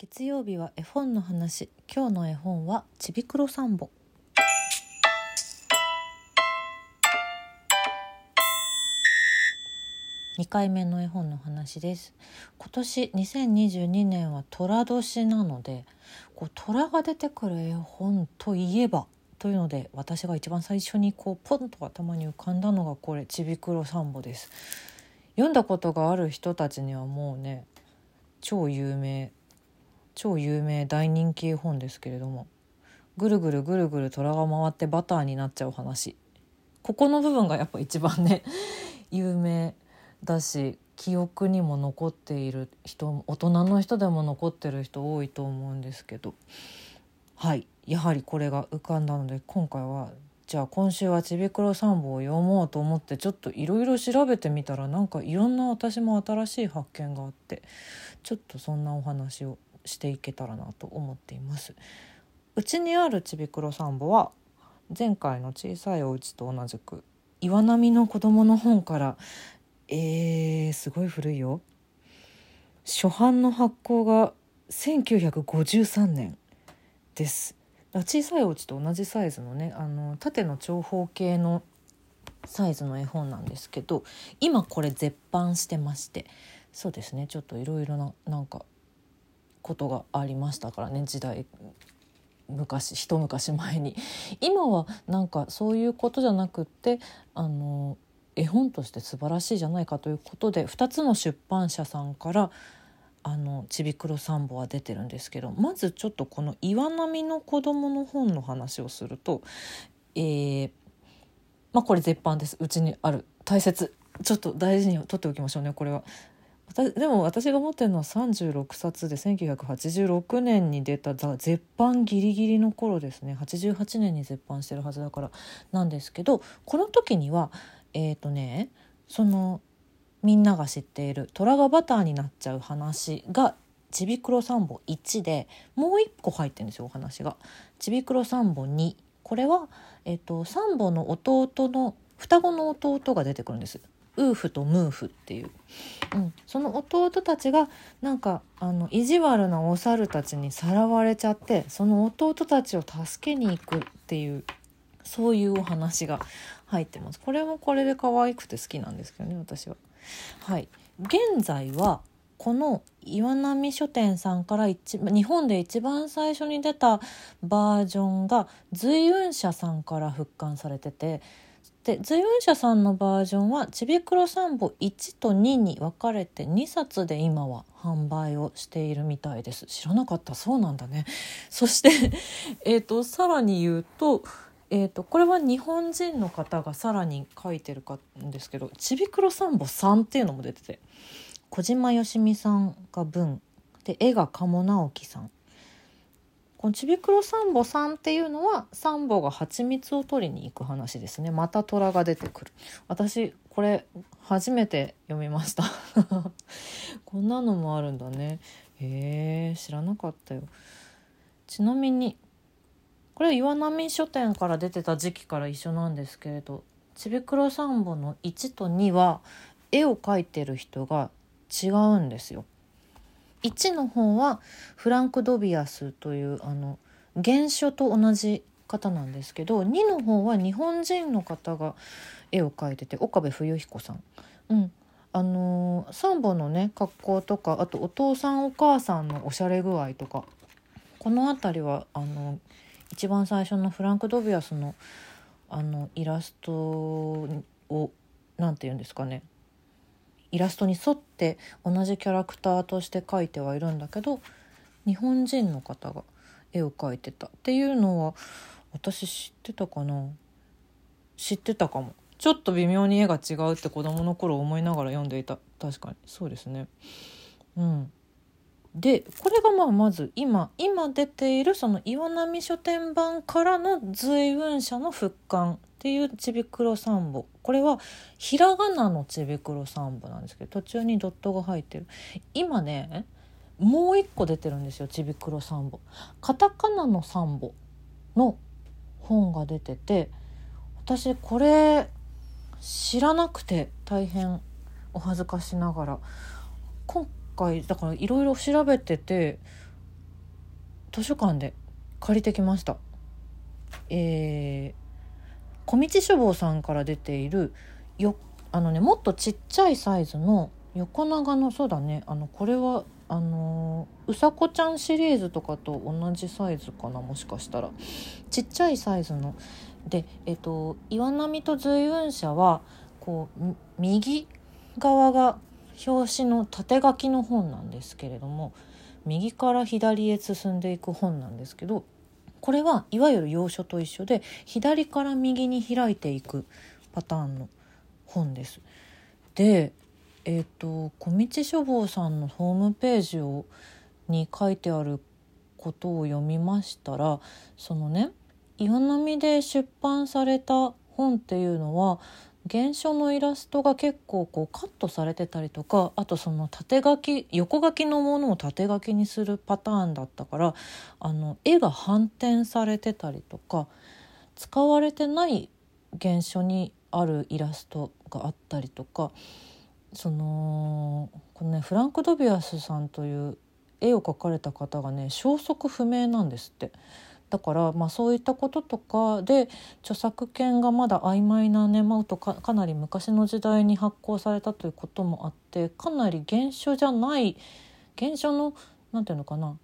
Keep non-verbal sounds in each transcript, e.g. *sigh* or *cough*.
月曜日は絵本の話。今日の絵本はちびくろサンボ2回目の絵本の話です。今年2022年は寅年なのでこう虎が出てくる絵本といえばというので私が一番最初にこうポンと頭に浮かんだのがこれちびくろサンボです。読んだことがある人たちにはもうね超有名超有名大人気絵本ですけれどもぐるぐるぐるぐる虎が回ってバターになっちゃう話。ここの部分がやっぱ一番ね *laughs* 有名だし記憶にも残っている人大人の人でも残ってる人多いと思うんですけど。はい。やはりこれが浮かんだので今回はじゃあ今週はちびくろ散歩を読もうと思ってちょっといろいろ調べてみたらなんかいろんな私も新しい発見があってちょっとそんなお話をしていけたらなと思っています。うちにあるちびくろ散歩は前回の小さいお家と同じく岩波の子供の本からえー、すごい古いよ。初版の発行が1953年です。小さいお家と同じサイズのねあの縦の長方形のサイズの絵本なんですけど今これ絶版してましてそうですね。ちょっといろいろななんかことがありましたからね時代昔一昔前に *laughs* 今はなんかそういうことじゃなくってあの絵本として素晴らしいじゃないかということで2つの出版社さんからあのちびくろサンボは出てるんですけどまずちょっとこの岩波の子供の本の話をすると、えー、まあこれ絶版ですうちにある大切ちょっと大事に取っておきましょうねこれは。でも私が持ってるのは36冊で1986年に出た絶版ギリギリの頃ですね88年に絶版してるはずだからなんですけどこの時にはえっ、ー、とねそのみんなが知っている虎がバターになっちゃう話がちびくろサンボ1でもう一個入ってるんですよお話が。ちびくろサンボ2これは、えっと、サンボの弟の双子の弟が出てくるんです。ウーフとムーフっていう、うん、その弟たちがなんかあの意地悪なお猿たちにさらわれちゃってその弟たちを助けに行くっていうそういうお話が入ってます。これもこれで可愛くて好きなんですけどね私は。はい、現在はこの岩波書店さんから一日本で一番最初に出たバージョンが随雲社さんから復刊されててで随雲社さんのバージョンはちびくろサンボ1と2に分かれて2冊で今は販売をしているみたいです。知らなかった。そうなんだね。そして *laughs* えーとさらに言うとえーと、これは日本人の方がさらに書いてるかんですけど「ちびくろサンボ3」っていうのも出てて小島よしみさんが文で絵が鴨直樹さん。このちびくろサンボさんっていうのはサンボが蜂蜜を取りに行く話ですね。また虎が出てくる。私これ初めて読みました。*laughs* こんなのもあるんだね。へえ知らなかったよ。ちなみにこれ岩波書店から出てた時期から一緒なんですけれどちびくろサンボの1と2は絵を描いてる人が違うんですよ。1の方はフランク・ドビアスというあの原書と同じ方なんですけど2の方は日本人の方が絵を描いてて岡部冬彦さん。うんあのー、サンボのね格好とかあとお父さんお母さんのおしゃれ具合とかこの辺りはあのー一番最初のフランク・ドビアスのあのイラストを何て言うんですかねイラストに沿って同じキャラクターとして描いてはいるんだけど日本人の方が絵を描いてたっていうのは私知ってたかな？知ってたかも。ちょっと微妙に絵が違うって子供の頃思いながら読んでいた。確かに。そうですね。うん。でこれがまあまず今今出ているその岩波書店版からの随雲社の復刊。っていうちびくろサンボこれはひらがなのちびくろサンボなんですけど途中にドットが入ってる。今ねもう一個出てるんですよちびくろサンボカタカナのサンボの本が出てて私これ知らなくて大変お恥ずかしながら。今回だからいろいろ調べてて図書館で借りてきました。えー、小道書房さんから出ているよあのねもっとちっちゃいサイズの横長のそうだねあのこれはあのうさこちゃんシリーズとかと同じサイズかなもしかしたら。ちっちゃいサイズの。でえっと岩波と随雲社はこう右側が表紙の縦書きの本なんですけれども右から左へ進んでいく本なんですけどこれはいわゆる洋書と一緒で左から右に開いていくパターンの本です。でえっ、ー、と小道書房さんのホームページをに書いてあることを読みましたらそのね岩波で出版された本っていうのは原書のイラストが結構こうカットされてたりとかあとその縦書き横書きのものを縦書きにするパターンだったからあの絵が反転されてたりとか使われてない原書にあるイラストがあったりとかそのこのねフランク・ドビアスさんという絵を描かれた方がね消息不明なんですって。だからまあそういったこととかで著作権がまだ曖昧なねまうとかかなり昔の時代に発行されたということもあってかなり原書じゃない原書の何て言うのかな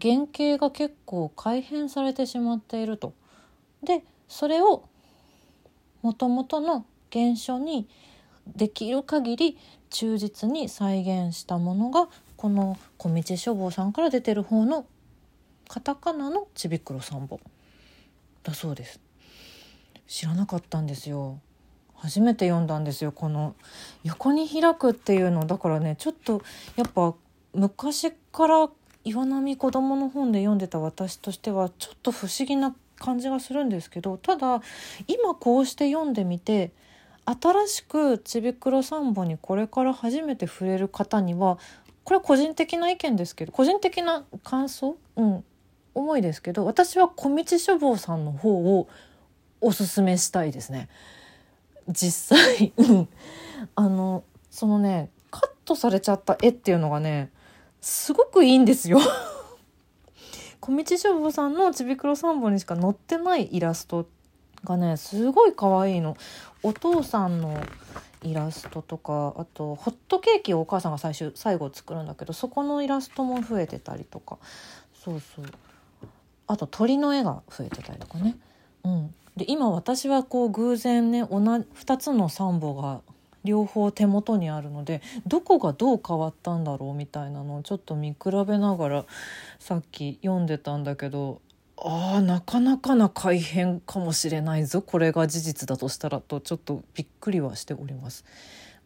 原型が結構改変されてしまっていると。でそれをもともとの原書にできる限り忠実に再現したものがこの小道書房さんから出てる方のカタカナのちびくろ3本だそうです。知らなかったんですよ。初めて読んだんですよ。この横に開くっていうの。だからねちょっとやっぱ昔から岩波子供の本で読んでた私としてはちょっと不思議な感じがするんですけどただ今こうして読んでみて新しくちびくろ3本にこれから初めて触れる方にはこれは個人的な意見ですけど個人的な感想、うん、思いですけど私は小道書房さんの方をおすすめしたいですね。実際 *laughs* あのそのねカットされちゃった絵っていうのがねすごくいいんですよ。*laughs* 小道書房さんのちびくろ3本にしか載ってないイラストがねすごい可愛いの。お父さんのイラストとかあとホットケーキをお母さんが最終最後作るんだけどそこのイラストも増えてたりとか。そうそう。あと鳥の絵が増えてたりとかね。うん、で今私はこう偶然ね同じ2つのサンボが両方手元にあるのでどこがどう変わったんだろうみたいなのをちょっと見比べながらさっき読んでたんだけどあーなかなかな改変かもしれないぞこれが事実だとしたらとちょっとびっくりはしております。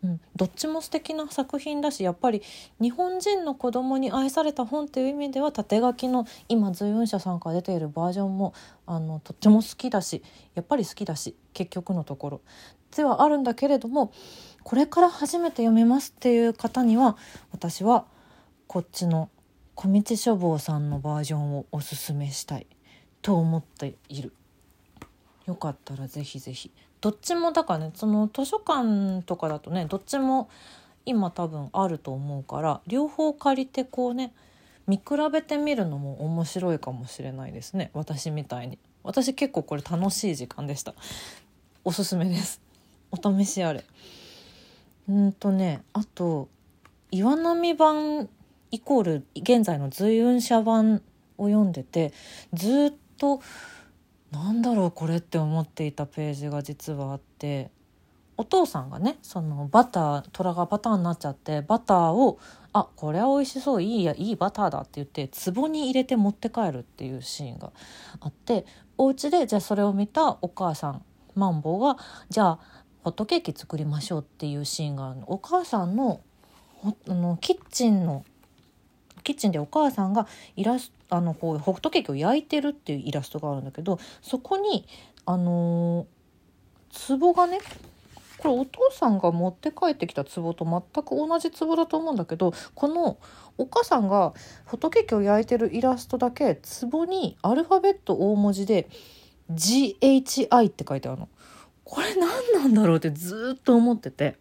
うん、どっちも素敵な作品だしやっぱり日本人の子供に愛された本っていう意味では縦書きの今随雲社さんから出ているバージョンもあのとっても好きだしやっぱり好きだし結局のところではあるんだけれどもこれから初めて読めますっていう方には私はこっちの小道書房さんのバージョンをおすすめしたいと思っている。よかったらぜひぜひどっちもだからねその図書館とかだとねどっちも今多分あると思うから両方借りてこうね見比べてみるのも面白いかもしれないですね私みたいに。私結構これ楽しい時間でした。おすすめです。お試しあれ。うんとねあと岩波版イコール現在の随雲社版を読んでてずっとなんだろうこれって思っていたページが実はあってお父さんがねそのバター虎がバターになっちゃってバターを「あこれは美味しそういいやいいバターだ」って言って壺に入れて持って帰るっていうシーンがあってお家でじゃあそれを見たお母さんマンボウがじゃあホットケーキ作りましょうっていうシーンがあるの。お母さんのあのキッチンのキッチンでお母さんがイラスあのこうホットケーキを焼いてるっていうイラストがあるんだけどそこにあのー、壺がねこれお父さんが持って帰ってきた壺と全く同じ壺だと思うんだけどこのお母さんがホットケーキを焼いてるイラストだけ壺にアルファベット大文字で GHI って書いてあるの。これ何なんだろうってずっと思ってて。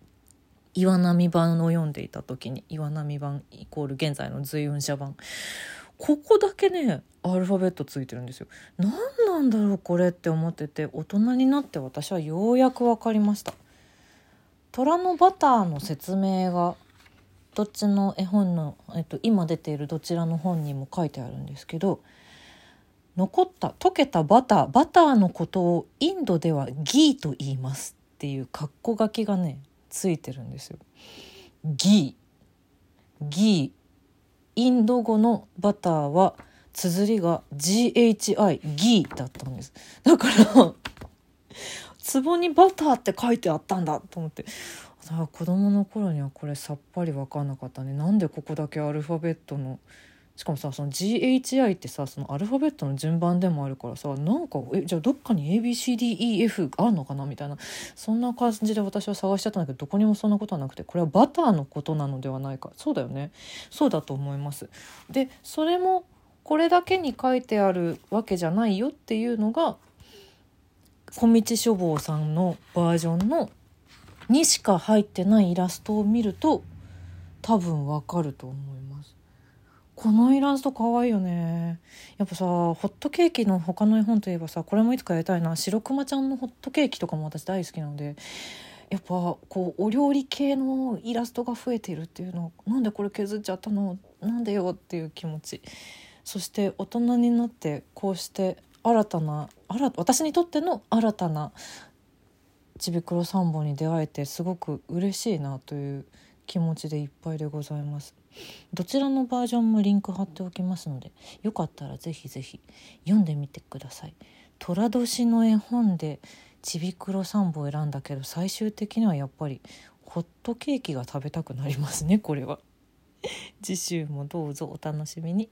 岩波版を読んでいた時に岩波版イコール現在の随雲社版。ここだけねアルファベットついてるんですよ。何なんだろうこれって思ってて大人になって私はようやく分かりました。虎のバターの説明がどっちの絵本の、えっと、今出ているどちらの本にも書いてあるんですけど残った溶けたバターバターのことをインドではギーと言いますっていう括弧書きがねついてるんですよ。ギー。ギー。インド語のバターは綴りが GHI ギーだったんです。だから壺にバターって書いてあったんだと思って。だから子供の頃にはこれさっぱり分かんなかったね。なんでここだけアルファベットのしかもさその GHI ってさそのアルファベットの順番でもあるからさなんかえじゃあどっかに ABCDEF あるのかな？みたいなそんな感じで私は探しちゃったんだけどどこにもそんなことはなくてこれはバターのことなのではないか。そうだよね。そうだと思います。でそれもこれだけに書いてあるわけじゃないよっていうのが小道書房さんのバージョンのにしか入ってないイラストを見ると多分わかると思います。このイラスト可愛いよね。やっぱさホットケーキの他の絵本といえばさこれもいつかやりたいな。白熊ちゃんのホットケーキとかも私大好きなのでやっぱこうお料理系のイラストが増えているっていうのなんでこれ削っちゃったの？なんでよっていう気持ち。そして大人になってこうして新たな新私にとっての新たなちびくろ3本に出会えてすごく嬉しいなという気持ちでいっぱいでございます。どちらのバージョンもリンク貼っておきますのでよかったらぜひぜひ読んでみてください。寅年の絵本でちびくろ3本選んだけど最終的にはやっぱりホットケーキが食べたくなりますねこれは。次週もどうぞお楽しみに。